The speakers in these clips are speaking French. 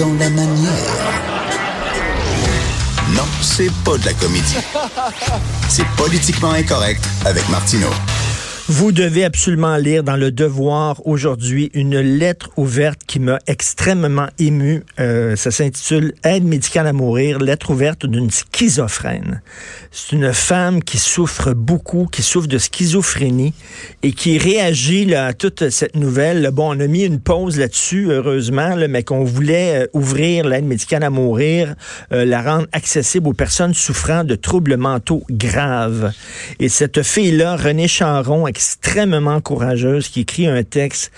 Dans la manière. Non, c'est pas de la comédie. C'est politiquement incorrect avec Martineau. Vous devez absolument lire dans le Devoir aujourd'hui une lettre ouverte qui m'a extrêmement ému. Euh, ça s'intitule Aide médicale à mourir, lettre ouverte d'une schizophrène. C'est une femme qui souffre beaucoup, qui souffre de schizophrénie et qui réagit à toute cette nouvelle. Bon, on a mis une pause là-dessus, heureusement, mais qu'on voulait euh, ouvrir l'aide médicale à mourir, euh, la rendre accessible aux personnes souffrant de troubles mentaux graves. Et cette fille-là, Renée Charon, extrêmement courageuse qui écrit un texte.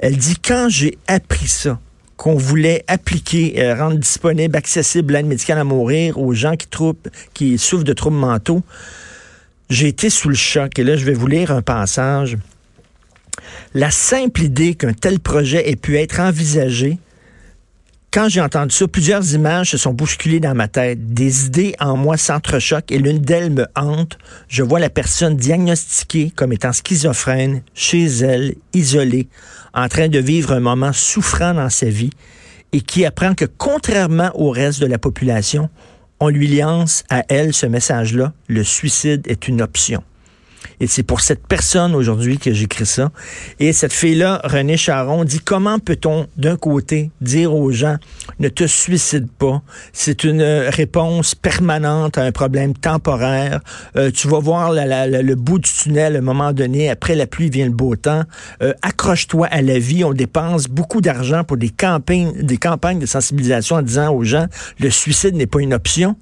Elle dit, quand j'ai appris ça, qu'on voulait appliquer, euh, rendre disponible, accessible l'aide médicale à mourir aux gens qui, qui souffrent de troubles mentaux, j'ai été sous le choc. Et là, je vais vous lire un passage. La simple idée qu'un tel projet ait pu être envisagé quand j'ai entendu ça, plusieurs images se sont bousculées dans ma tête. Des idées en moi s'entrechoquent et l'une d'elles me hante. Je vois la personne diagnostiquée comme étant schizophrène, chez elle, isolée, en train de vivre un moment souffrant dans sa vie et qui apprend que contrairement au reste de la population, on lui lance à elle ce message-là, le suicide est une option. Et c'est pour cette personne aujourd'hui que j'écris ça. Et cette fille-là, René Charon, dit comment peut-on, d'un côté, dire aux gens, ne te suicide pas. C'est une réponse permanente à un problème temporaire. Euh, tu vas voir le bout du tunnel à un moment donné. Après la pluie vient le beau temps. Euh, accroche-toi à la vie. On dépense beaucoup d'argent pour des campagnes de sensibilisation en disant aux gens, le suicide n'est pas une option.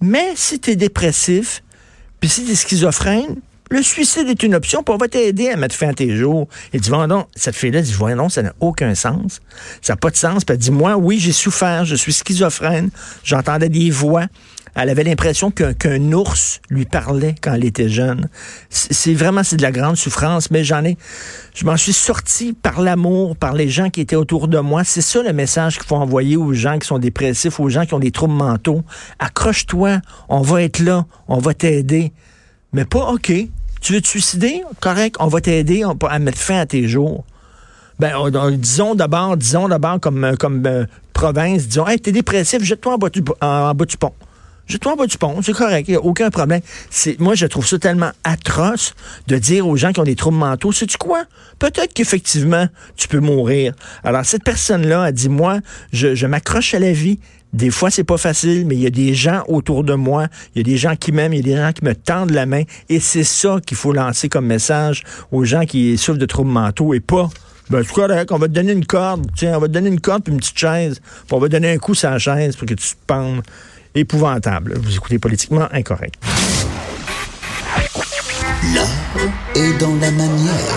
Mais si tu es dépressif, puis si t'es schizophrène, le suicide est une option, puis on va t'aider à mettre fin à tes jours. Et dit, non, cette fille-là dit, voyons non, ça n'a aucun sens. Ça n'a pas de sens. Puis elle dit, moi, oui, j'ai souffert, je suis schizophrène, j'entendais des voix. Elle avait l'impression qu'un ours lui parlait quand elle était jeune. C'est vraiment, c'est de la grande souffrance, mais j'en ai, je m'en suis sorti par l'amour, par les gens qui étaient autour de moi. C'est ça le message qu'il faut envoyer aux gens qui sont dépressifs, aux gens qui ont des troubles mentaux. Accroche-toi, on va être là, on va t'aider. Mais pas OK. Tu veux te suicider? Correct, on va t'aider à mettre fin à tes jours. Ben, disons d'abord, disons d'abord comme, comme euh, province, disons, hey, t'es dépressif, jette-toi en, bas du pont. Jette-toi en bas du pont, c'est correct, il n'y a aucun problème. Moi, je trouve ça tellement atroce de dire aux gens qui ont des troubles mentaux, sais-tu quoi? Peut-être qu'effectivement, tu peux mourir. Alors, cette personne-là a dit, moi, je, je m'accroche à la vie, des fois, c'est pas facile, mais il y a des gens autour de moi, il y a des gens qui m'aiment, il y a des gens qui me tendent la main, et c'est ça qu'il faut lancer comme message aux gens qui souffrent de troubles mentaux et pas ben, c'est correct, on va te donner une corde. Tiens, on va te donner une corde puis une petite chaise. Puis on va te donner un coup sur chaise pour que tu te pendes. Épouvantable. Vous écoutez politiquement incorrect. Là est dans la manière.